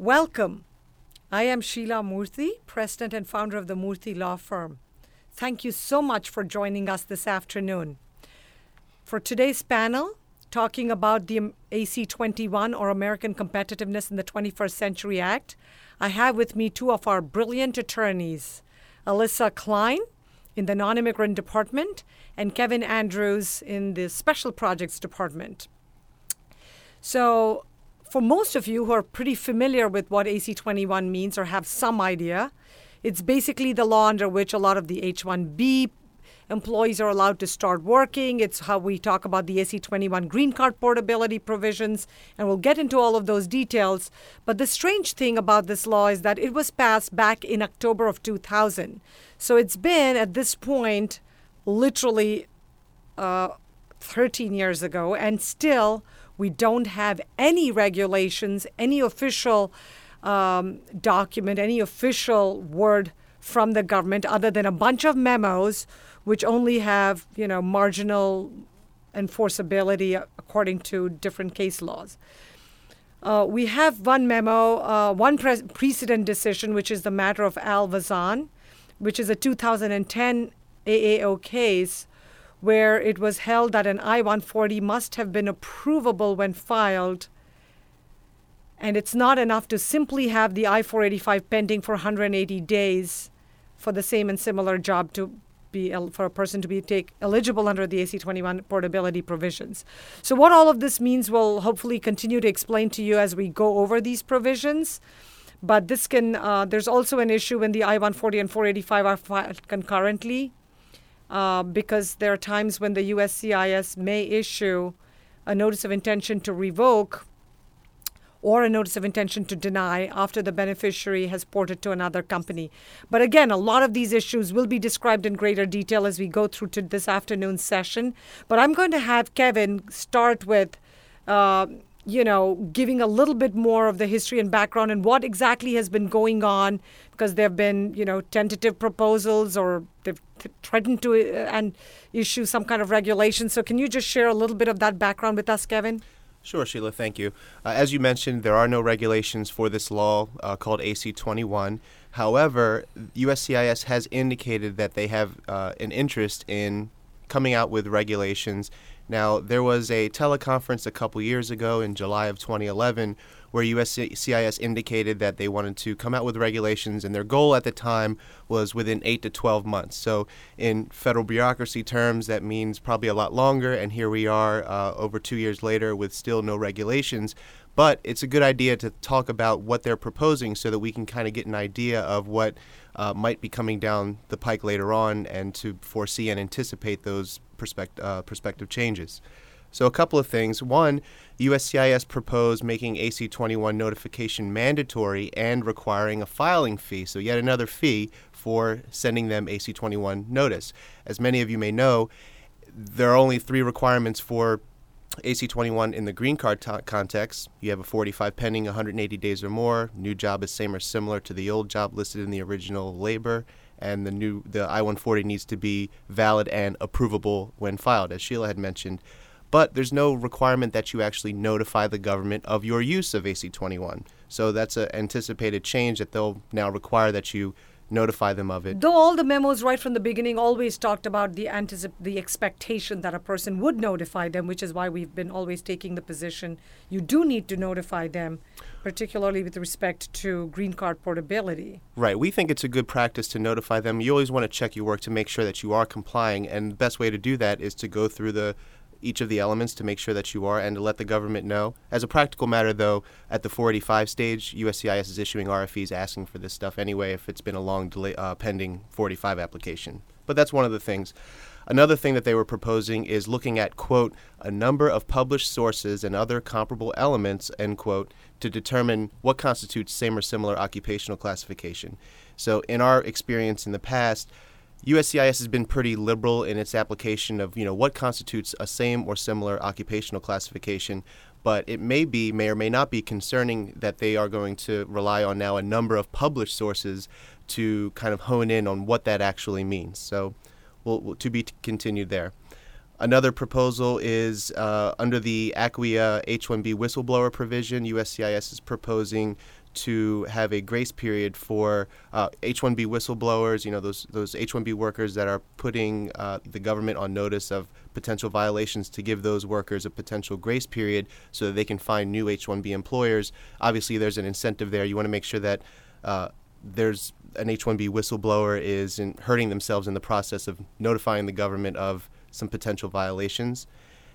Welcome. I am Sheila Murthy, President and founder of the Murthy Law Firm. Thank you so much for joining us this afternoon. For today's panel, talking about the AC 21 or American Competitiveness in the 21st Century Act, I have with me two of our brilliant attorneys, Alyssa Klein in the Non Immigrant Department and Kevin Andrews in the Special Projects Department. So, for most of you who are pretty familiar with what AC 21 means or have some idea, it's basically the law under which a lot of the H 1B employees are allowed to start working. It's how we talk about the AC 21 green card portability provisions, and we'll get into all of those details. But the strange thing about this law is that it was passed back in October of 2000. So it's been at this point literally uh, 13 years ago, and still we don't have any regulations, any official um, document, any official word from the government other than a bunch of memos which only have, you know, marginal enforceability according to different case laws. Uh, we have one memo, uh, one pre- precedent decision, which is the matter of Al Wazzan, which is a 2010 AAO case where it was held that an I 140 must have been approvable when filed. And it's not enough to simply have the I 485 pending for 180 days for the same and similar job to be for a person to be take eligible under the AC21 portability provisions. So what all of this means we'll hopefully continue to explain to you as we go over these provisions. But this can uh, there's also an issue when the I-140 and 485 are filed concurrently uh, because there are times when the USCIS may issue a notice of intention to revoke or a notice of intention to deny after the beneficiary has ported to another company. But again, a lot of these issues will be described in greater detail as we go through to this afternoon's session. But I'm going to have Kevin start with. Uh, you know, giving a little bit more of the history and background and what exactly has been going on, because there have been, you know, tentative proposals or they've threatened to uh, and issue some kind of regulation. So, can you just share a little bit of that background with us, Kevin? Sure, Sheila, thank you. Uh, as you mentioned, there are no regulations for this law uh, called AC 21. However, USCIS has indicated that they have uh, an interest in coming out with regulations now, there was a teleconference a couple years ago in July of 2011 where USCIS indicated that they wanted to come out with regulations, and their goal at the time was within 8 to 12 months. So, in federal bureaucracy terms, that means probably a lot longer, and here we are uh, over two years later with still no regulations. But it's a good idea to talk about what they're proposing so that we can kind of get an idea of what uh, might be coming down the pike later on and to foresee and anticipate those perspect- uh, prospective changes. So, a couple of things. One, USCIS proposed making AC 21 notification mandatory and requiring a filing fee, so yet another fee for sending them AC 21 notice. As many of you may know, there are only three requirements for AC 21 in the green card t- context. You have a 45 pending 180 days or more, new job is same or similar to the old job listed in the original labor, and the new the I-140 needs to be valid and approvable when filed, as Sheila had mentioned. But there's no requirement that you actually notify the government of your use of AC-21. So that's an anticipated change that they'll now require that you notify them of it. Though all the memos right from the beginning always talked about the anticip- the expectation that a person would notify them, which is why we've been always taking the position you do need to notify them particularly with respect to green card portability. Right. We think it's a good practice to notify them. You always want to check your work to make sure that you are complying, and the best way to do that is to go through the each of the elements to make sure that you are and to let the government know. As a practical matter, though, at the 485 stage, USCIS is issuing RFEs asking for this stuff anyway if it's been a long delay, uh, pending 45 application. But that's one of the things. Another thing that they were proposing is looking at, quote, a number of published sources and other comparable elements, end quote, to determine what constitutes same or similar occupational classification. So, in our experience in the past, USCIS has been pretty liberal in its application of, you know, what constitutes a same or similar occupational classification, but it may be, may or may not be concerning that they are going to rely on now a number of published sources to kind of hone in on what that actually means. So, we'll, we'll to be continued there. Another proposal is uh, under the ACWIA H-1B whistleblower provision. USCIS is proposing to have a grace period for uh, H-1B whistleblowers. You know those those H-1B workers that are putting uh, the government on notice of potential violations to give those workers a potential grace period so that they can find new H-1B employers. Obviously, there's an incentive there. You want to make sure that uh, there's an H-1B whistleblower is in hurting themselves in the process of notifying the government of some potential violations.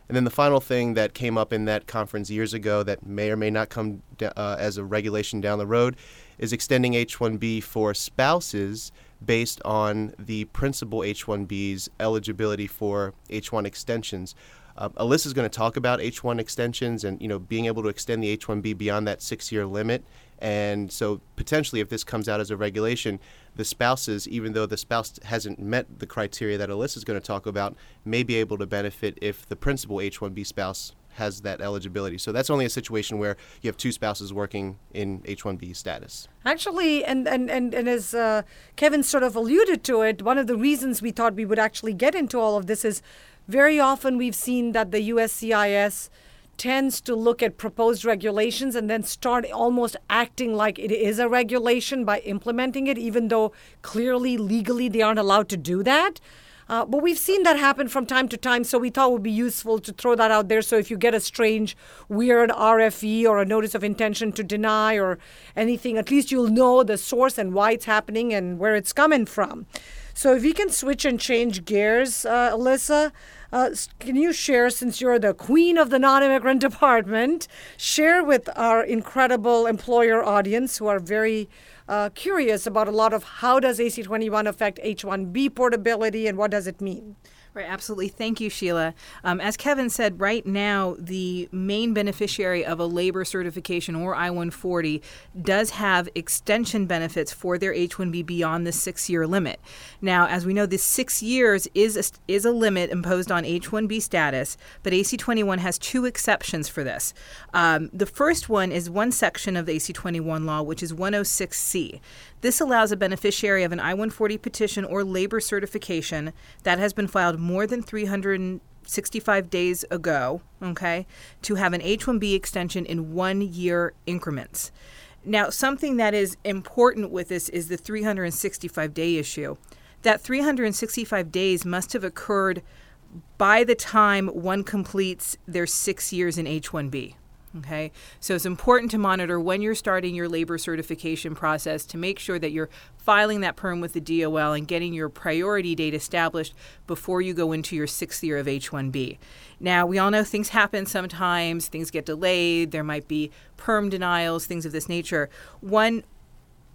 And then the final thing that came up in that conference years ago that may or may not come uh, as a regulation down the road is extending H 1B for spouses based on the principal H 1B's eligibility for H 1 extensions. Uh, Alyssa is going to talk about H 1 extensions and you know being able to extend the H 1B beyond that six year limit. And so potentially, if this comes out as a regulation, the spouses, even though the spouse hasn't met the criteria that Alyssa is going to talk about, may be able to benefit if the principal H 1B spouse has that eligibility. So that's only a situation where you have two spouses working in H-1B status. Actually, and and and, and as uh, Kevin sort of alluded to it, one of the reasons we thought we would actually get into all of this is very often we've seen that the USCIS tends to look at proposed regulations and then start almost acting like it is a regulation by implementing it, even though clearly legally they aren't allowed to do that. Uh, but we've seen that happen from time to time, so we thought it would be useful to throw that out there. So if you get a strange, weird RFE or a notice of intention to deny or anything, at least you'll know the source and why it's happening and where it's coming from. So if you can switch and change gears, uh, Alyssa, uh, can you share, since you're the queen of the non immigrant department, share with our incredible employer audience who are very uh, curious about a lot of how does AC21 affect H1B portability and what does it mean? Right, absolutely. Thank you, Sheila. Um, as Kevin said, right now, the main beneficiary of a labor certification or I 140 does have extension benefits for their H 1B beyond the six year limit. Now, as we know, this six years is a, is a limit imposed on H 1B status, but AC 21 has two exceptions for this. Um, the first one is one section of the AC 21 law, which is 106C. This allows a beneficiary of an I 140 petition or labor certification that has been filed more than 365 days ago, okay, to have an H 1B extension in one year increments. Now, something that is important with this is the 365 day issue. That 365 days must have occurred by the time one completes their six years in H 1B. Okay, so it's important to monitor when you're starting your labor certification process to make sure that you're filing that perm with the DOL and getting your priority date established before you go into your sixth year of H 1B. Now, we all know things happen sometimes, things get delayed, there might be perm denials, things of this nature. One,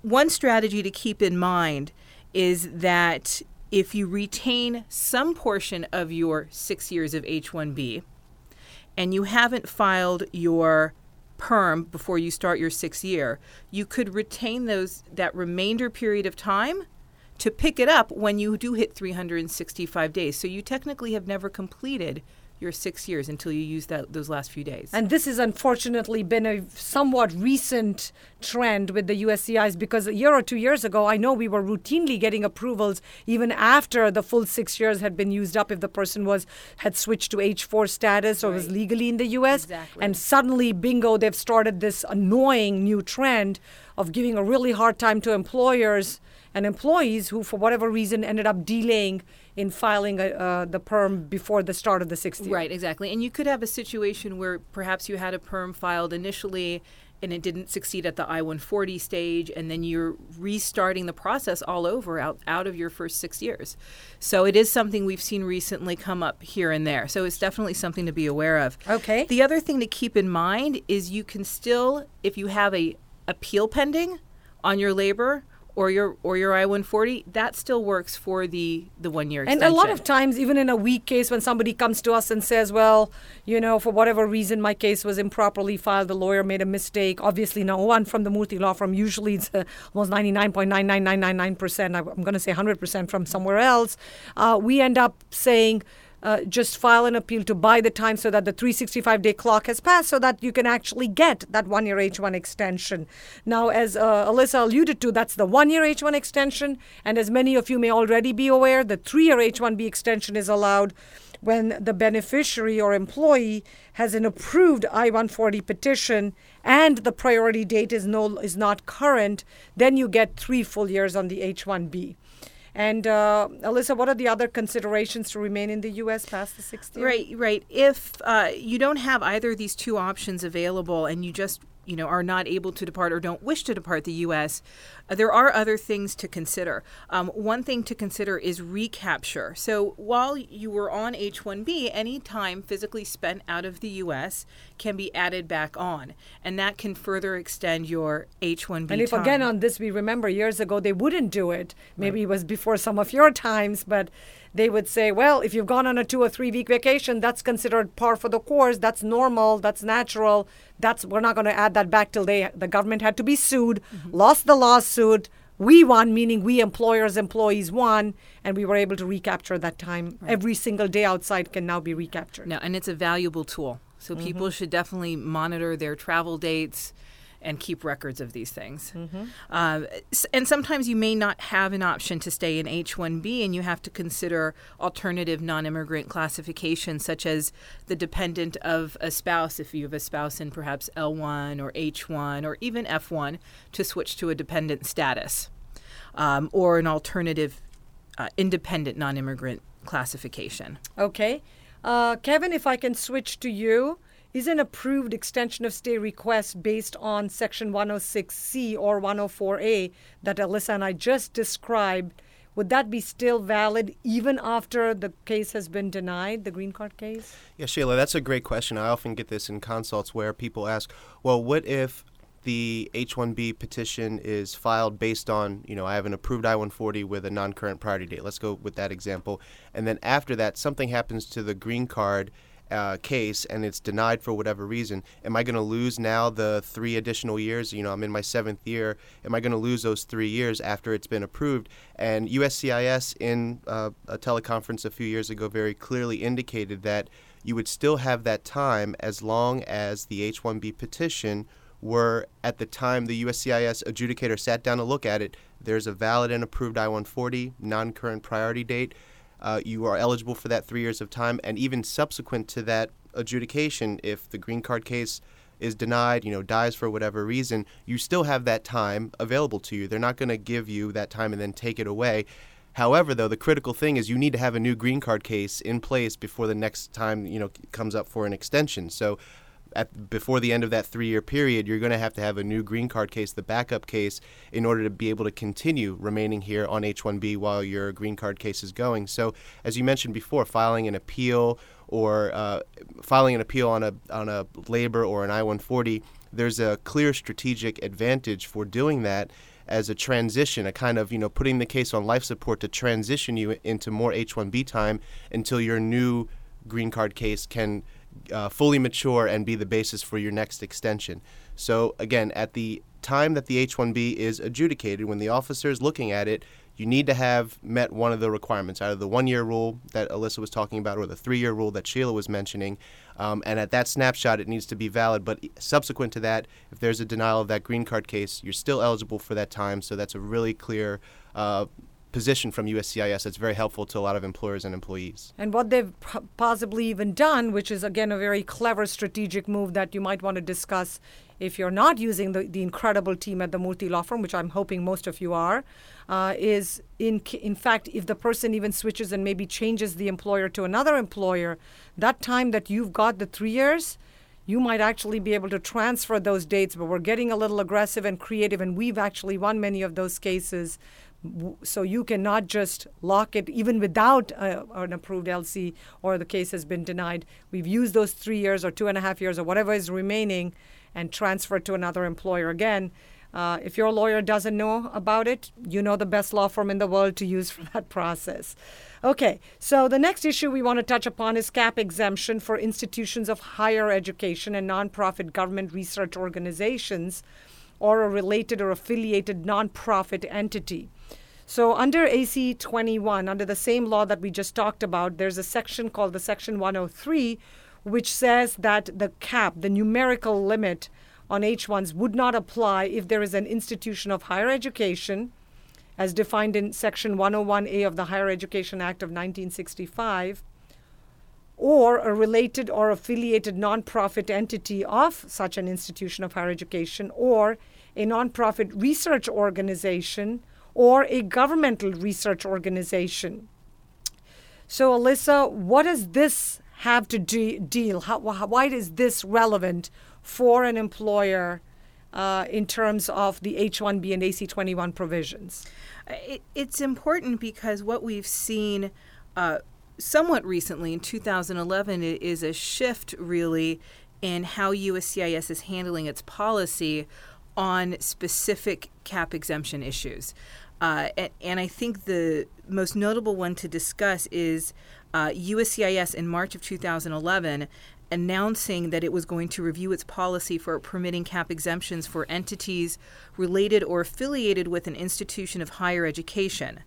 one strategy to keep in mind is that if you retain some portion of your six years of H 1B, and you haven't filed your perm before you start your sixth year, you could retain those that remainder period of time to pick it up when you do hit 365 days. So you technically have never completed your six years until you use that those last few days. And this has unfortunately been a somewhat recent trend with the USCIS because a year or two years ago, I know we were routinely getting approvals even after the full six years had been used up if the person was had switched to H4 status or right. was legally in the US. Exactly. And suddenly, bingo, they've started this annoying new trend of giving a really hard time to employers and employees who, for whatever reason, ended up delaying in filing a, uh, the perm before the start of the sixth year. Right, exactly. And you could have a situation where perhaps you had a perm filed initially and it didn't succeed at the I 140 stage, and then you're restarting the process all over out, out of your first six years. So it is something we've seen recently come up here and there. So it's definitely something to be aware of. Okay. The other thing to keep in mind is you can still, if you have a appeal pending on your labor, or your or your I-140, that still works for the the one year extension. And a lot of times, even in a weak case, when somebody comes to us and says, "Well, you know, for whatever reason, my case was improperly filed, the lawyer made a mistake." Obviously, no one from the Murthy law firm. Usually, it's uh, almost 99.99999 percent. I'm going to say 100 percent from somewhere else. Uh, we end up saying uh, just file an appeal to buy the time so that the 365 day clock has passed so that you can actually get that one year H1 extension. Now, as uh, Alyssa alluded to, that's the one year H1 extension. And as many of you may already be aware, the three year H1B extension is allowed when the beneficiary or employee has an approved I-140 petition and the priority date is no is not current, then you get three full years on the H-1B. And uh, Alyssa, what are the other considerations to remain in the U.S. past the sixth year? Right, right. If uh, you don't have either of these two options available and you just you know are not able to depart or don't wish to depart the U.S., uh, there are other things to consider. Um, one thing to consider is recapture. So while you were on H-1B, any time physically spent out of the U.S. can be added back on, and that can further extend your H-1B. And if time. again on this we remember years ago they wouldn't do it. Maybe right. it was before some of your times, but they would say, well, if you've gone on a two or three week vacation, that's considered par for the course. That's normal. That's natural. That's we're not going to add that back till they the government had to be sued, mm-hmm. lost the lawsuit. We won, meaning we employers, employees won, and we were able to recapture that time. Right. Every single day outside can now be recaptured. No, and it's a valuable tool. So mm-hmm. people should definitely monitor their travel dates and keep records of these things. Mm-hmm. Uh, and sometimes you may not have an option to stay in H 1B, and you have to consider alternative non immigrant classifications, such as the dependent of a spouse, if you have a spouse in perhaps L1 or H1 or even F1, to switch to a dependent status, um, or an alternative uh, independent non immigrant classification. Okay. Uh, Kevin, if I can switch to you is an approved extension of stay request based on Section 106C or 104A that Alyssa and I just described, would that be still valid even after the case has been denied, the green card case? Yeah, Sheila, that's a great question. I often get this in consults where people ask, well, what if the H-1B petition is filed based on, you know, I have an approved I-140 with a non-current priority date. Let's go with that example. And then after that, something happens to the green card uh, case and it's denied for whatever reason, am I going to lose now the three additional years? You know, I'm in my seventh year. Am I going to lose those three years after it's been approved? And USCIS, in uh, a teleconference a few years ago, very clearly indicated that you would still have that time as long as the H 1B petition were at the time the USCIS adjudicator sat down to look at it, there's a valid and approved I 140 non current priority date uh, you are eligible for that three years of time, and even subsequent to that adjudication, if the green card case is denied, you know, dies for whatever reason, you still have that time available to you. They're not going to give you that time and then take it away. However, though, the critical thing is you need to have a new green card case in place before the next time, you know, comes up for an extension. So at before the end of that three-year period, you're going to have to have a new green card case, the backup case, in order to be able to continue remaining here on H-1B while your green card case is going. So, as you mentioned before, filing an appeal or uh, filing an appeal on a on a labor or an I-140, there's a clear strategic advantage for doing that as a transition, a kind of you know putting the case on life support to transition you into more H-1B time until your new green card case can uh, fully mature and be the basis for your next extension. So, again, at the time that the H 1B is adjudicated, when the officer is looking at it, you need to have met one of the requirements, either the one year rule that Alyssa was talking about or the three year rule that Sheila was mentioning. Um, and at that snapshot, it needs to be valid. But subsequent to that, if there's a denial of that green card case, you're still eligible for that time. So that's a really clear uh, position from USCIS that's very helpful to a lot of employers and employees. And what they've p- possibly even done, which is again a very clever strategic move that you might want to discuss if you're not using the, the incredible team at the Murthy Law Firm, which I'm hoping most of you are, uh, is in in fact if the person even switches and maybe changes the employer to another employer, that time that you've got the three years you might actually be able to transfer those dates, but we're getting a little aggressive and creative, and we've actually won many of those cases so you cannot just lock it even without uh, an approved LC or the case has been denied. We've used those three years or two and a half years or whatever is remaining and transfer to another employer again. Uh, if your lawyer doesn't know about it, you know the best law firm in the world to use for that process. Okay, so the next issue we want to touch upon is cap exemption for institutions of higher education and nonprofit government research organizations or a related or affiliated nonprofit entity. So, under AC 21, under the same law that we just talked about, there's a section called the Section 103, which says that the cap, the numerical limit on H1s, would not apply if there is an institution of higher education, as defined in Section 101A of the Higher Education Act of 1965, or a related or affiliated nonprofit entity of such an institution of higher education, or a nonprofit research organization or a governmental research organization. So, Alyssa, what does this have to de- deal? How, why is this relevant for an employer uh, in terms of the H 1B and AC 21 provisions? It, it's important because what we've seen uh, somewhat recently in 2011 is a shift, really, in how USCIS is handling its policy on specific cap exemption issues. Uh, and, and, I think the most notable one to discuss is uh, USCIS in March of 2011 announcing that it was going to review its policy for permitting cap exemptions for entities related or affiliated with an institution of higher education.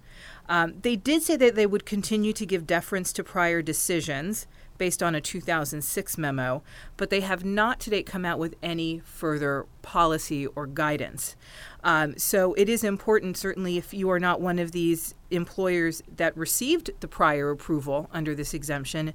Um, they did say that they would continue to give deference to prior decisions based on a 2006 memo, but they have not to date come out with any further policy or guidance. Um, so it is important, certainly, if you are not one of these employers that received the prior approval under this exemption,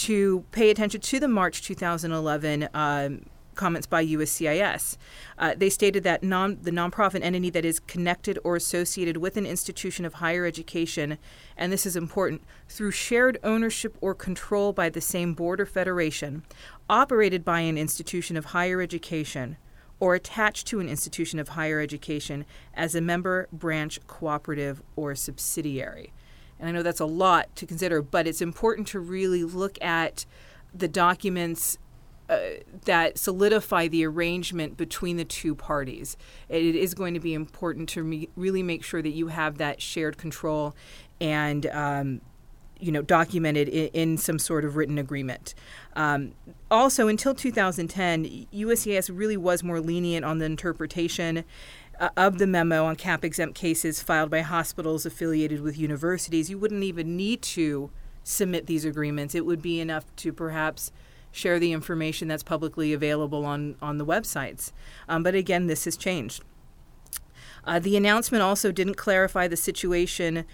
to pay attention to the March 2011 um, comments by USCIS. Uh, they stated that non, the nonprofit entity that is connected or associated with an institution of higher education, and this is important, through shared ownership or control by the same board or federation, operated by an institution of higher education, or attached to an institution of higher education as a member, branch, cooperative, or subsidiary. And I know that's a lot to consider, but it's important to really look at the documents uh, that solidify the arrangement between the two parties. It is going to be important to really make sure that you have that shared control and um, you know documented in, in, some sort of written agreement. Um, also, until 2010, USCIS really was more lenient on the interpretation uh, of the memo on cap exempt cases filed by hospitals affiliated with universities. You wouldn't even need to submit these agreements. It would be enough to perhaps share the information that's publicly available on, on the websites. Um, but again, this has changed. Uh, the announcement also didn't clarify the situation,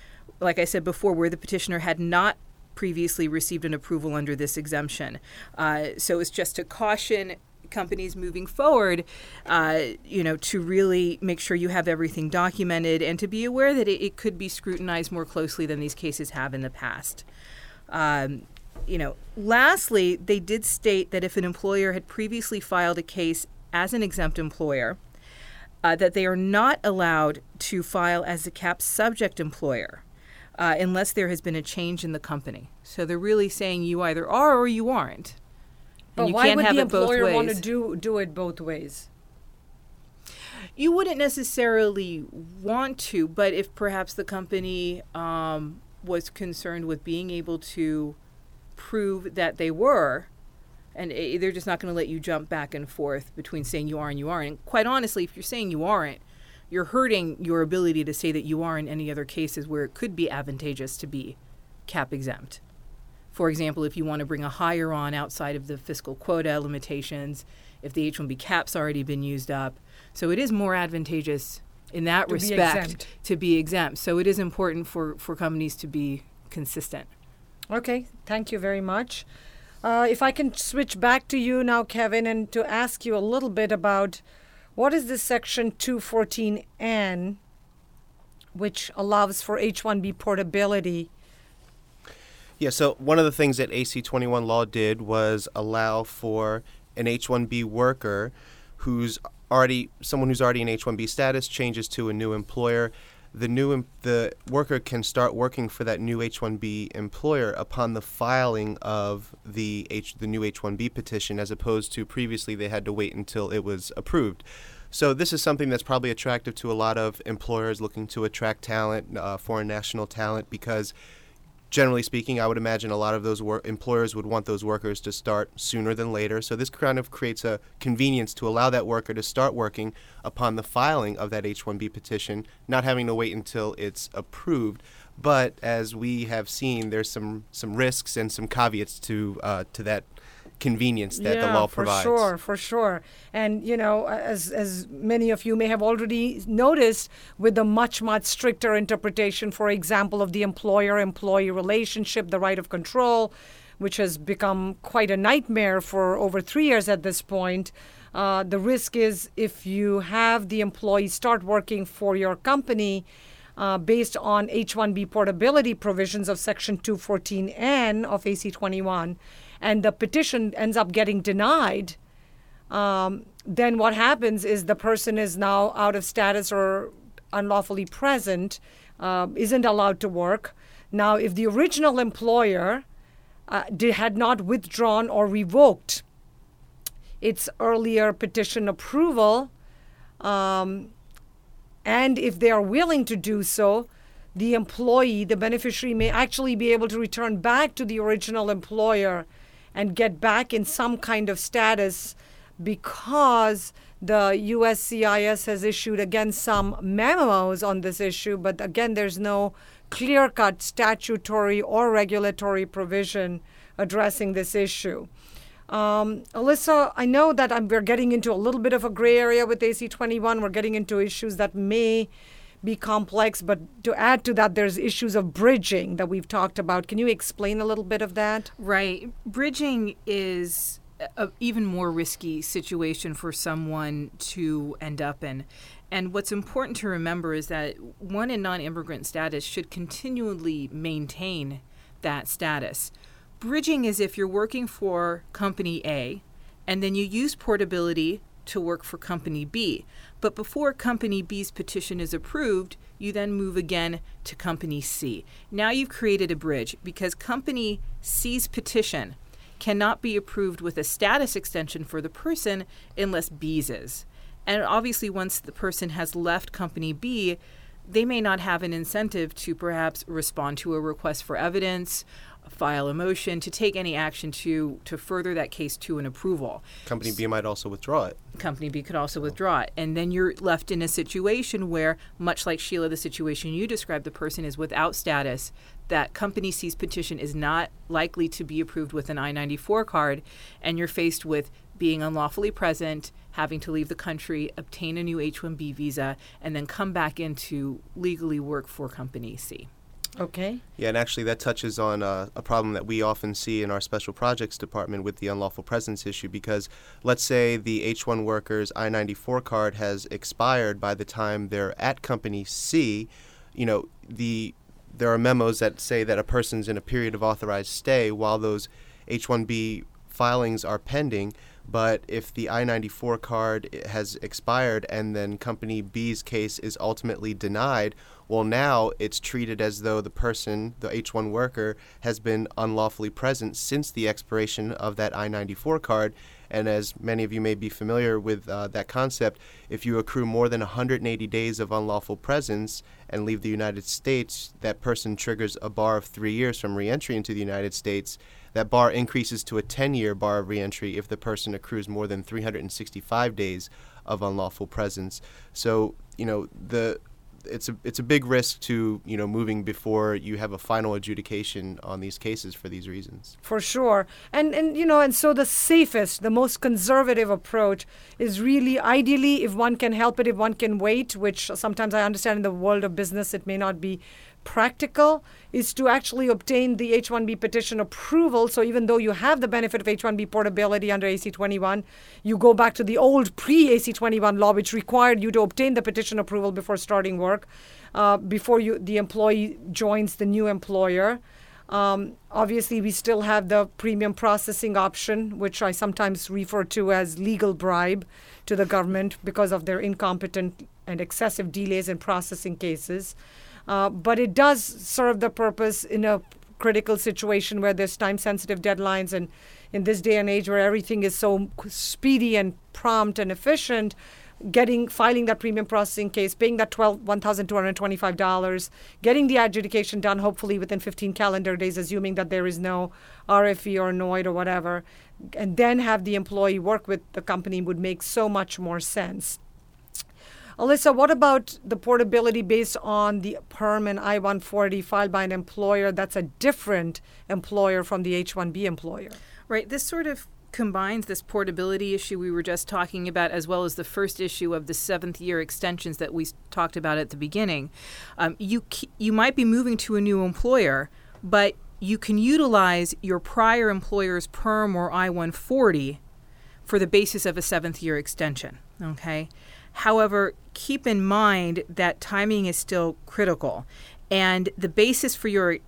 like I said before, where the petitioner had not previously received an approval under this exemption. Uh, so it's just to caution companies moving forward, uh, you know, to really make sure you have everything documented and to be aware that it, it could be scrutinized more closely than these cases have in the past. Um, you know, lastly, they did state that if an employer had previously filed a case as an exempt employer, uh, that they are not allowed to file as a cap subject employer uh, unless there has been a change in the company. So they're really saying you either are or you aren't. And but you why can't would have the employer want to do do it both ways? You wouldn't necessarily want to, but if perhaps the company um, was concerned with being able to prove that they were, and it, they're just not going to let you jump back and forth between saying you are and you aren't. And quite honestly, if you're saying you aren't, you're hurting your ability to say that you are in any other cases where it could be advantageous to be cap exempt. For example, if you want to bring a hire on outside of the fiscal quota limitations, if the H 1B cap's already been used up. So it is more advantageous in that To be respect exempt. to be exempt. So it is important for, for companies to be consistent. Okay, thank you very much. Uh, if I can switch back to you now, Kevin, and to ask you a little bit about what is this section 214N, which allows for H 1B portability. Yeah, so one of the things that AC 21 law did was allow for an H 1B worker who's already someone who's already in H 1B status changes to a new employer. The new the worker can start working for that new H 1B employer upon the filing of the H the new H 1B petition, as opposed to previously they had to wait until it was approved. So this is something that's probably attractive to a lot of employers looking to attract talent, uh, foreign national talent, because generally speaking, I would imagine a lot of those wor- employers would want those workers to start sooner than later. So this kind of creates a convenience to allow that worker to start working upon the filing of that H-1B petition, not having to wait until it's approved. But as we have seen, there's some some risks and some caveats to uh, to that convenience that yeah, the law provides. For sure, for sure. And you know, as as many of you may have already noticed, with the much much stricter interpretation, for example, of the employer-employee relationship, the right of control, which has become quite a nightmare for over three years at this point. Uh, the risk is if you have the employee start working for your company. Uh, based on H-1B portability provisions of Section 214N of AC 21, and the petition ends up getting denied, um, then what happens is the person is now out of status or unlawfully present, uh, isn't allowed to work. Now, if the original employer uh, did, had not withdrawn or revoked its earlier petition approval, um, and if they are willing to do so, the employee, the beneficiary, may actually be able to return back to the original employer and get back in some kind of status because the USCIS has issued again some memos on this issue, but again, there's no clear cut statutory or regulatory provision addressing this issue. Um, Alyssa, I know that I'm, we're getting into a little bit of a gray area with AC 21. We're getting into issues that may be complex, but to add to that, there's issues of bridging that we've talked about. Can you explain a little bit of that? Right. Bridging is an even more risky situation for someone to end up in. And what's important to remember is that one in non immigrant status should continually maintain that status. Bridging is if you're working for company A and then you use portability to work for company B. But before company B's petition is approved, you then move again to company C. Now you've created a bridge because company C's petition cannot be approved with a status extension for the person unless B's is. And obviously, once the person has left company B, they may not have an incentive to perhaps respond to a request for evidence file a motion to take any action to to further that case to an approval. Company B might also withdraw it. Company B could also oh. withdraw it, and then you're left in a situation where, much like Sheila, the situation you described, the person is without status. That company C's petition is not likely to be approved with an I-94 card, and you're faced with being unlawfully present, having to leave the country, obtain a new H-1B visa, and then come back in to legally work for company C. Okay. Yeah, and actually, that touches on uh, a problem that we often see in our special projects department with the unlawful presence issue. Because let's say the H 1 worker's I 94 card has expired by the time they're at company C, you know, the there are memos that say that a person's in a period of authorized stay while those H 1B filings are pending. But if the I 94 card has expired and then company B's case is ultimately denied, well, now it's treated as though the person, the H 1 worker, has been unlawfully present since the expiration of that I 94 card. And as many of you may be familiar with uh, that concept, if you accrue more than 180 days of unlawful presence and leave the United States, that person triggers a bar of three years from reentry into the United States. That bar increases to a 10 year bar of reentry if the person accrues more than 365 days of unlawful presence. So, you know, the it's a it's a big risk to you know moving before you have a final adjudication on these cases for these reasons. For sure, and and you know, and so the safest, the most conservative approach is really ideally if one can help it, if one can wait, which sometimes I understand in the world of business it may not be practical is to actually obtain the H-1B petition approval. So even though you have the benefit of H-1B portability under AC-21, you go back to the old pre-AC-21 law, which required you to obtain the petition approval before starting work, uh, before you the employee joins the new employer. Um, obviously, we still have the premium processing option, which I sometimes refer to as legal bribe to the government because of their incompetent and excessive delays in processing cases. Uh, but it does serve the purpose in a critical situation where there's time sensitive deadlines and in this day and age where everything is so speedy and prompt and efficient getting filing that premium processing case, paying that twelve one thousand two hundred twenty five dollars, getting the adjudication done hopefully within fifteen calendar days, assuming that there is no RFE or NOID or whatever, and then have the employee work with the company would make so much more sense. Alyssa, what about the portability based on the perm and I 140 filed by an employer that's a different employer from the H 1B employer? Right. This sort of combines this portability issue we were just talking about, as well as the first issue of the seventh year extensions that we talked about at the beginning. Um, you you might be moving to a new employer, but you can utilize your prior employer's perm or I 140 for the basis of a seventh year extension. Okay. However, keep in mind that timing is still critical, and the basis for your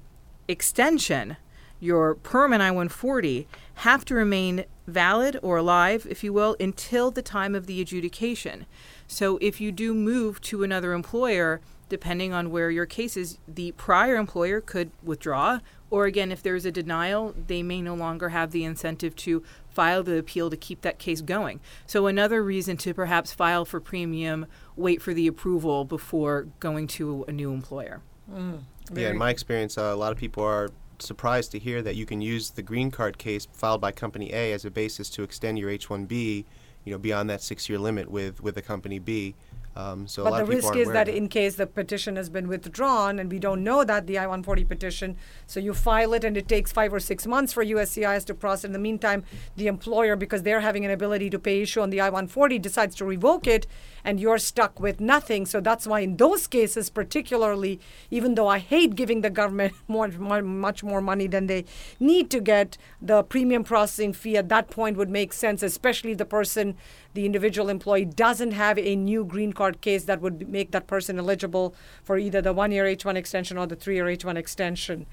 extension, your perm and I 140, have to remain valid or alive, if you will, until the time of the adjudication. So if you do move to another employer, depending on where your case is, the prior employer could withdraw, or again, if there's a denial, they may no longer have the incentive to file the appeal to keep that case going. So, another reason to perhaps file for premium, wait for the approval before going to a new employer. Mm, yeah, in my experience, uh, a lot of people are surprised to hear that you can use the green card case filed by company A as a basis to extend your H-1B, you know, beyond that six-year limit with with a company B. Um, so but the risk is that in case the petition has been withdrawn and we don't know that the I-140 petition, so you file it and it takes five or six months for USCIS to process. In the meantime, the employer, because they're having an ability to pay issue on the I-140, decides to revoke it, and you're stuck with nothing. So that's why in those cases, particularly, even though I hate giving the government more, more much more money than they need to get, the premium processing fee at that point would make sense, especially the person the individual employee doesn't have a new green card case that would make that person eligible for either the one year H1 extension or the three year H1 extension.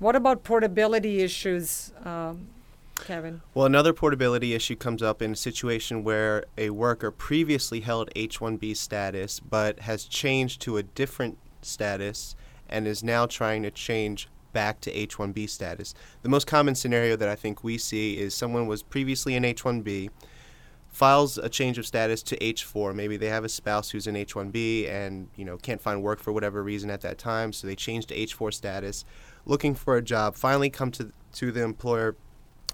What about portability issues? Um, Kevin? Well, another portability issue comes up in a situation where a worker previously held H 1B status but has changed to a different status and is now trying to change back to H 1B status. The most common scenario that I think we see is someone was previously in H 1B, files a change of status to H4. Maybe they have a spouse who's in H1B and you know can't find work for whatever reason at that time, so they change to H4 status, looking for a job. Finally, come to to the employer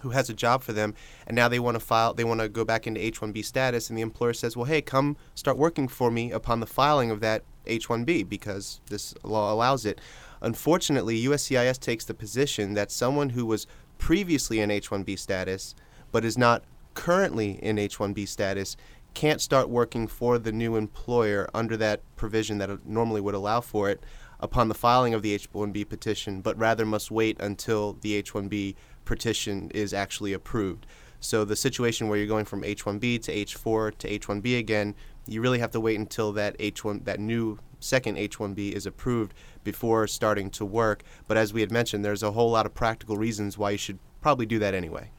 who has a job for them, and now they want to file. They want to go back into H1B status, and the employer says, "Well, hey, come start working for me upon the filing of that H1B because this law allows it." Unfortunately, USCIS takes the position that someone who was previously in H1B status but is not currently in H 1B status can't start working for the new employer under that provision that normally would allow for it upon the filing of the H 1B petition, but rather must wait until the H 1B petition is actually approved. So the situation where you're going from H1B to H4 to H1B again, you really have to wait until that H1 that new second H1B is approved before starting to work. But as we had mentioned, there's a whole lot of practical reasons why you should probably do that anyway.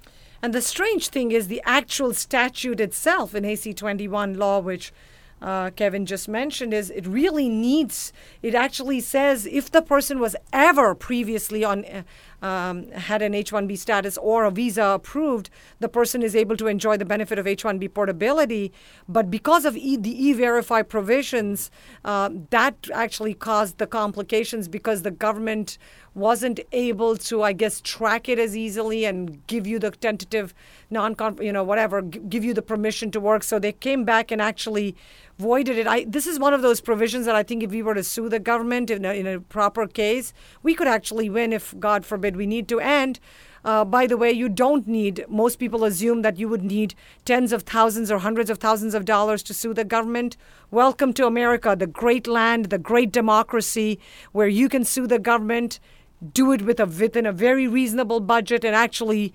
And the strange thing is the actual statute itself in AC 21 law, which uh, Kevin just mentioned, is it really needs, it actually says if the person was ever previously on uh, um, had an H 1B status or a visa approved, the person is able to enjoy the benefit of H 1B portability. But because of e- the e verify provisions, uh, that actually caused the complications because the government wasn't able to, I guess, track it as easily and give you the tentative non you know, whatever, g- give you the permission to work. So they came back and actually voided it. I, this is one of those provisions that I think if we were to sue the government in a, in a proper case, we could actually win if, God forbid, we need to. And uh, by the way, you don't need, most people assume that you would need tens of thousands or hundreds of thousands of dollars to sue the government. Welcome to America, the great land, the great democracy, where you can sue the government, do it with a, within a very reasonable budget, and actually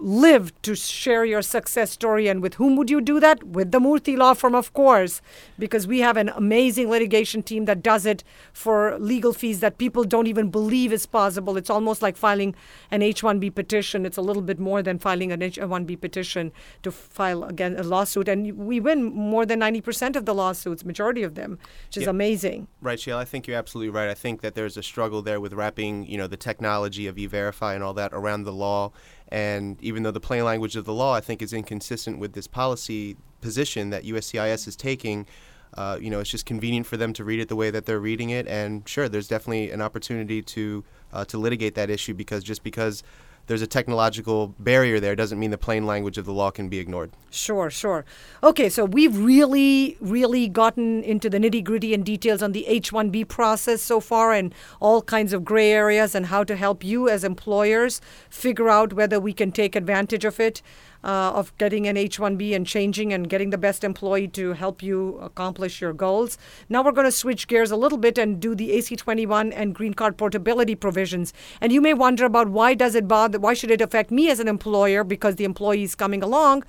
live to share your success story. And with whom would you do that? With the Murthy Law Firm, of course, because we have an amazing litigation team that does it for legal fees that people don't even believe is possible. It's almost like filing an H 1B petition. It's a little bit more than filing an H 1B petition to file again a lawsuit. And we win more than 90% of the lawsuits, majority of them, which is yeah. amazing. Right, Sheila. I think you're absolutely right. I think that there's a struggle there with wrapping, you know, the technology of e-verify and all that around the law and even though the plain language of the law, I think, is inconsistent with this policy, position that USCIS is taking. Uh, you know, it's just convenient for them to read it the way that they're reading it, and sure, there's definitely an opportunity to uh, to litigate that issue because just because there's a technological barrier there doesn't mean the plain language of the law can be ignored. Sure, sure. Okay, so we've really, really gotten into the nitty gritty and details on the H 1B process so far and all kinds of gray areas and how to help you as employers figure out whether we can take advantage of it uh, of getting an H 1B and changing and getting the best employee to help you accomplish your goals. Now we're going to switch gears a little bit and do the AC 21 and green card portability provisions. And you may wonder about why does it bother, why should it affect me as an employer because the employee is coming along?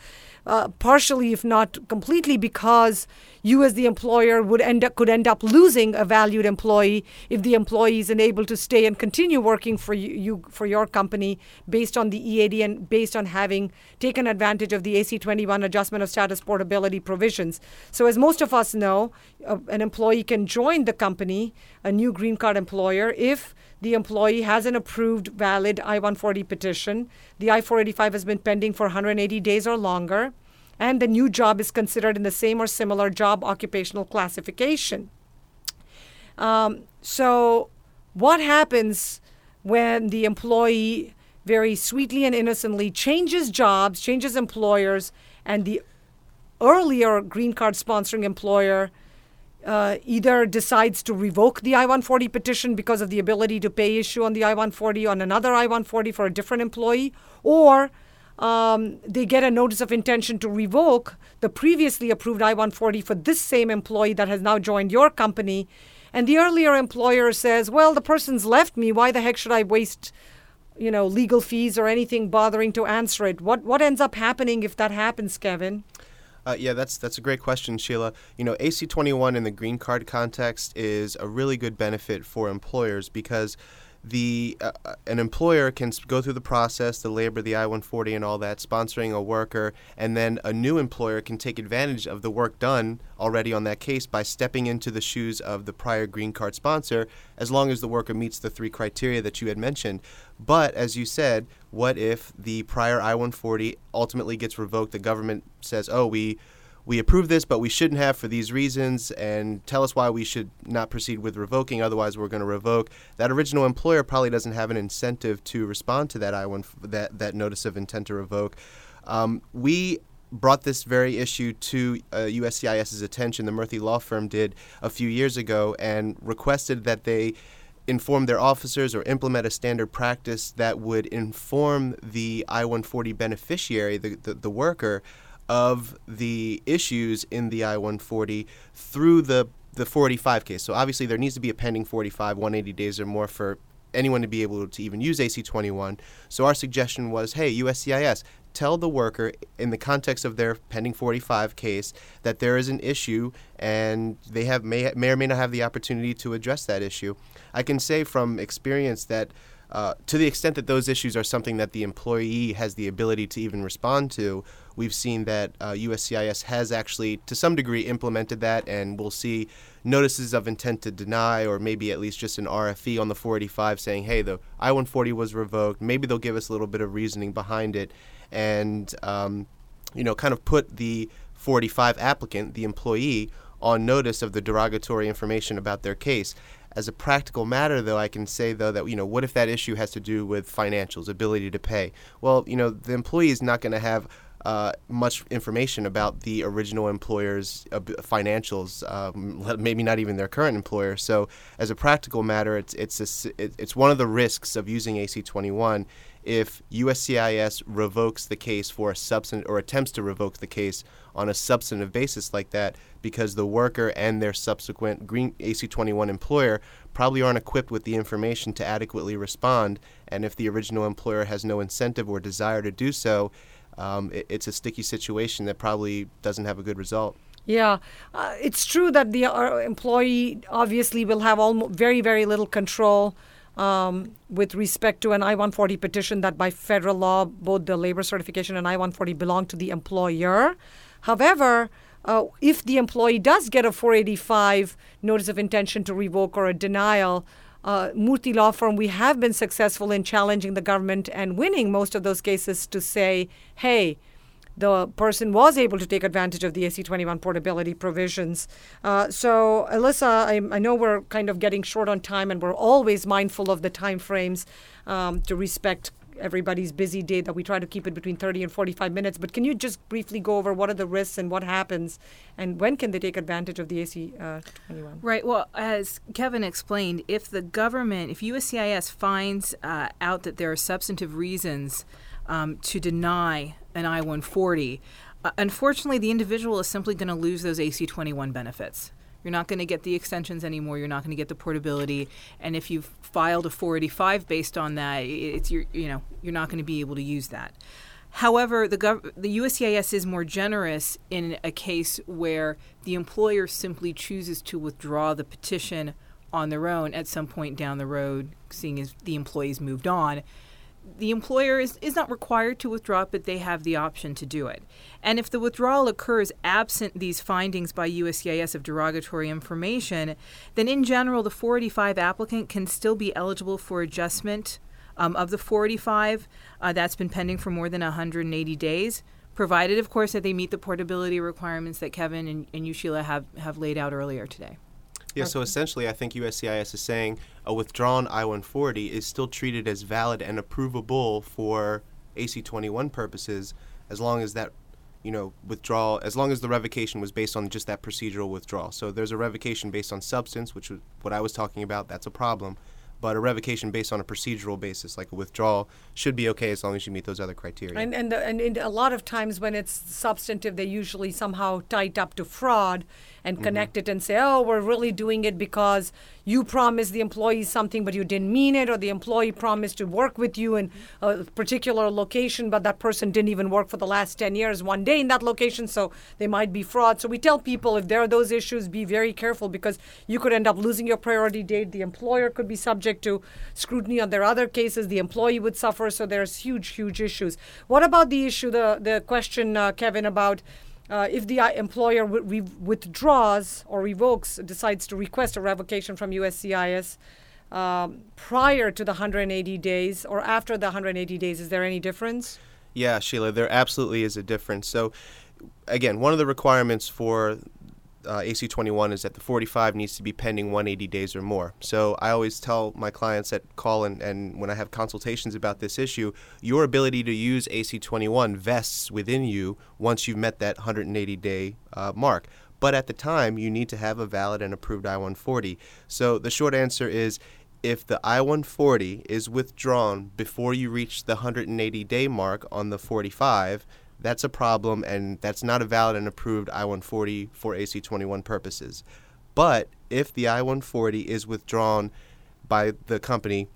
Uh, partially, if not completely, because you as the employer would end up could end up losing a valued employee if the employee is unable to stay and continue working for you, you for your company based on the EAD and based on having taken advantage of the AC21 adjustment of status portability provisions. So, as most of us know, uh, an employee can join the company, a new green card employer, if the employee has an approved valid I 140 petition. The I 485 has been pending for 180 days or longer, and the new job is considered in the same or similar job occupational classification. Um, so, what happens when the employee very sweetly and innocently changes jobs, changes employers, and the earlier green card sponsoring employer uh, either decides to revoke the I 140 petition because of the ability to pay issue on the I 140 on another I 140 for a different employee, or um, they get a notice of intention to revoke the previously approved I 140 for this same employee that has now joined your company. And the earlier employer says, well, the person's left me. Why the heck should I waste, you know, legal fees or anything bothering to answer it? What, what ends up happening if that happens, Kevin? Uh, yeah, that's that's a great question, Sheila. You know, AC21 in the green card context is a really good benefit for employers because the uh, uh an employer can go through the process, the labor, the I-140, and all that, sponsoring a worker, and then a new employer can take advantage of the work done already on that case by stepping into the shoes of the prior green card sponsor, as long as the worker meets the three criteria that you had mentioned. But as you said, what if the prior I-140 ultimately gets revoked? The government says, "Oh, we." We approve this, but we shouldn't have for these reasons, and tell us why we should not proceed with revoking. Otherwise, we're going to revoke. That original employer probably doesn't have an incentive to respond to that I one that that notice of intent to revoke. Um, we brought this very issue to uh, USCIS's attention. The Murthy law firm did a few years ago and requested that they inform their officers or implement a standard practice that would inform the I 140 beneficiary, the, the, the worker, of the issues in the I 140 through the the 485 case. So obviously there needs to be a pending 45, 180 days or more for anyone to be able to even use AC21. So our suggestion was, hey, USCIS, tell the worker in the context of their pending 45 case that there is an issue and they have may, may or may not have the opportunity to address that issue. I can say from experience that uh, to the extent that those issues are something that the employee has the ability to even respond to, we've seen that uh, USCIS has actually, to some degree, implemented that, and we'll see notices of intent to deny, or maybe at least just an RFE on the 485 saying, hey, the I 140 was revoked. Maybe they'll give us a little bit of reasoning behind it, and, um, you know, kind of put the 45 applicant, the employee, on notice of the derogatory information about their case. As a practical matter, though, I can say though that you know what if that issue has to do with financials, ability to pay? Well, you know the employee is not going to have uh, much information about the original employer's uh, financials, um, maybe not even their current employer. So, as a practical matter, it's it's a, it's one of the risks of using AC21 if USCIS revokes the case for a substantive or attempts to revoke the case on a substantive basis like that because the worker and their subsequent green AC21 employer probably aren't equipped with the information to adequately respond and if the original employer has no incentive or desire to do so um, it, it's a sticky situation that probably doesn't have a good result. Yeah, uh, it's true that the uh, employee obviously will have very, very little control um, with respect to an I 140 petition that by federal law, both the labor certification and I 140 belong to the employer. However, uh, if the employee does get a 485 notice of intention to revoke or a denial, uh, Murthy Law Firm, we have been successful in challenging the government and winning most of those cases to say, hey, the person was able to take advantage of the AC21 portability provisions. Uh, so, Alyssa, I, I, know we're kind of getting short on time, and we're always mindful of the time frames um, to respect everybody's busy day that we try to keep it between 30 and 45 minutes. But can you just briefly go over what are the risks and what happens and when can they take advantage of the AC uh, 21? Right. Well, as Kevin explained, if the government, if USCIS finds uh, out that there are substantive reasons um, to deny an I 140, uh, unfortunately, the individual is simply going to lose those AC 21 benefits. You're not going to get the extensions anymore. You're not going to get the portability. And if you've filed a 485 based on that, it's your, you know, you're not going to be able to use that. However, the, gov- the USCIS is more generous in a case where the employer simply chooses to withdraw the petition on their own at some point down the road, seeing as the employee's moved on the employer is, is not required to withdraw, but they have the option to do it. And if the withdrawal occurs absent these findings by USCIS of derogatory information, then in general, the 485 applicant can still be eligible for adjustment um, of the 485 uh, that's been pending for more than 180 days, provided, of course, that they meet the portability requirements that Kevin and, and you, Sheila, have, have laid out earlier today. Yeah, so essentially, I think USCIS is saying a withdrawn I 140 is still treated as valid and approvable for AC 21 purposes as long as that you know withdrawal as long as the revocation was based on just that procedural withdrawal. So there's a revocation based on substance which was what i was talking about. That's a problem but a revocation based on a procedural basis, like a withdrawal, should be okay as long as you meet those other criteria. And and, the, and a lot of times when it's substantive, they usually somehow tie it up to fraud and mm-hmm. connect it and say, oh, we're really doing it because you promised the employee something but you didn't mean it, or the employee promised to work with you in a particular location, but that person didn't even work for the last 10 years, one day in that location, so they might be fraud. So we tell people if there are those issues, be very careful because you could end up losing your priority date. The employer could be subject to scrutiny on their other cases. The employee would suffer. So there's huge, huge issues. What about the issue, the, the question, uh, Kevin, about uh, if the uh, employer w- re- withdraws or revokes, decides to request a revocation from USCIS um, prior to the 180 days or after the 180 days, is there any difference? Yeah, Sheila, there absolutely is a difference. So, again, one of the requirements for uh, AC21 is that the 45 needs to be pending 180 days or more. So I always tell my clients that call and, and when I have consultations about this issue, your ability to use AC21 vests within you once you've met that 180 day uh, mark. But at the time, you need to have a valid and approved I 140. So the short answer is if the I 140 is withdrawn before you reach the 180 day mark on the 45, that's a problem, and that's not a valid and approved I 140 for AC 21 purposes. But if the I 140 is withdrawn by the company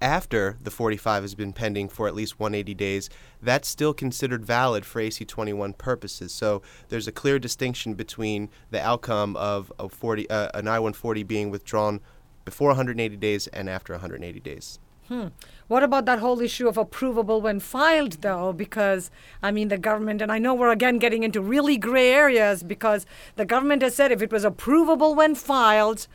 after the 45 has been pending for at least 180 days, that's still considered valid for AC 21 purposes. So there's a clear distinction between the outcome of a 40, uh, an I 140 being withdrawn before 180 days and after 180 days. Hmm. What about that whole issue of approvable when filed, though? Because, I mean, the government, and I know we're again getting into really gray areas because the government has said if it was approvable when filed,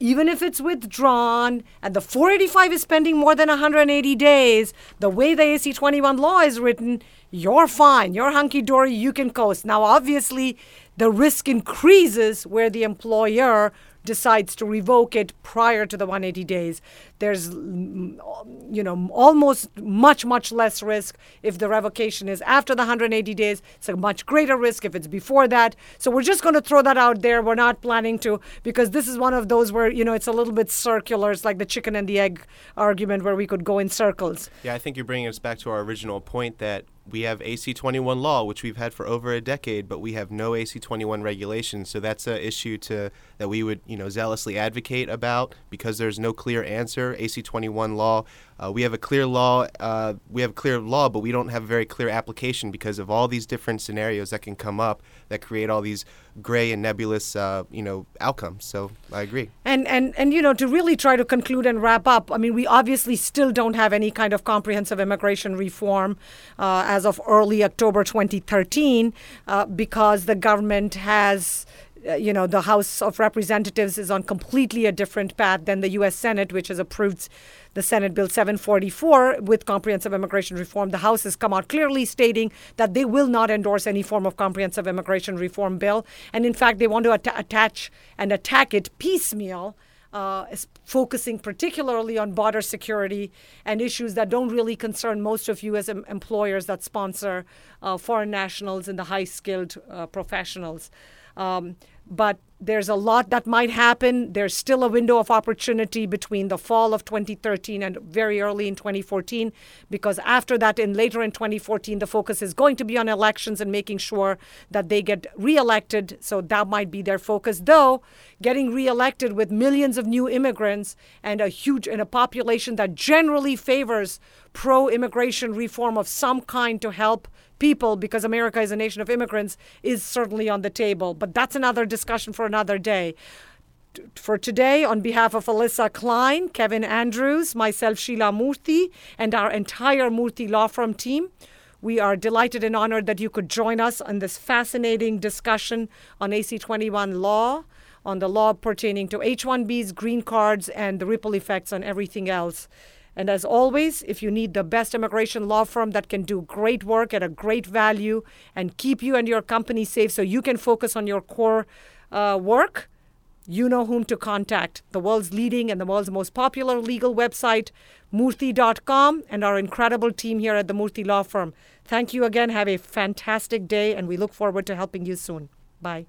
even if it's withdrawn and the 485 is spending more than 180 days, the way the AC 21 law is written, you're fine. You're hunky dory. You can coast. Now, obviously, the risk increases where the employer decides to revoke it prior to the 180 days. There's, you know, almost much, much less risk if the revocation is after the 180 days. It's a much greater risk if it's before that. So we're just going to throw that out there. We're not planning to, because this is one of those where, you know, it's a little bit circular. It's like the chicken and the egg argument where we could go in circles. Yeah, I think you're bringing us back to our original point that we have AC21 law, which we've had for over a decade, but we have no AC21 regulations. So that's an issue to that we would, you know, zealously advocate about because there's no clear answer. AC21 law, uh, we have a clear law, uh, we have clear law, but we don't have a very clear application because of all these different scenarios that can come up that create all these gray and nebulous, uh, you know, outcomes. So I agree. And and and you know, to really try to conclude and wrap up, I mean, we obviously still don't have any kind of comprehensive immigration reform uh, as of early October 2013 uh, because the government has uh, you know, the House of Representatives is on completely a different path than the U.S. Senate, which has approved the Senate Bill 744 with comprehensive immigration reform. The House has come out clearly stating that they will not endorse any form of comprehensive immigration reform bill. And in fact, they want to at- attach and attack it piecemeal. Uh, focusing particularly on border security and issues that don't really concern most of you as em- employers that sponsor foreign nationals and the high skilled uh, professionals. Um, but there's a lot that might happen. There's still a window of opportunity between the fall of 2013 and very early in 2014, because after that, in later in 2014, the focus is going to be on elections and making sure that they get reelected. So that might be their focus. Though getting reelected with millions of new immigrants and a huge and a population that generally favors pro-immigration reform of some kind to help people because America is a nation of immigrants is certainly on the table. But that's another discussion for another day. For today, on behalf of Alyssa Klein, Kevin Andrews, myself, Sheila Murthy, and our entire Murthy Law Firm team, we are delighted and honored that you could join us on this fascinating discussion on AC 21 law, on the law pertaining to H 1Bs, green cards, and the ripple effects on everything else. And as always, if you need the best immigration law firm that can do great work at a great value and keep you and your company safe so you can focus on your core uh, work, you know whom to contact. The world's leading and the world's most popular legal website, Murthy.com, and our incredible team here at the Murthy Law Firm. Thank you again. Have a fantastic day, and we look forward to helping you soon. Bye.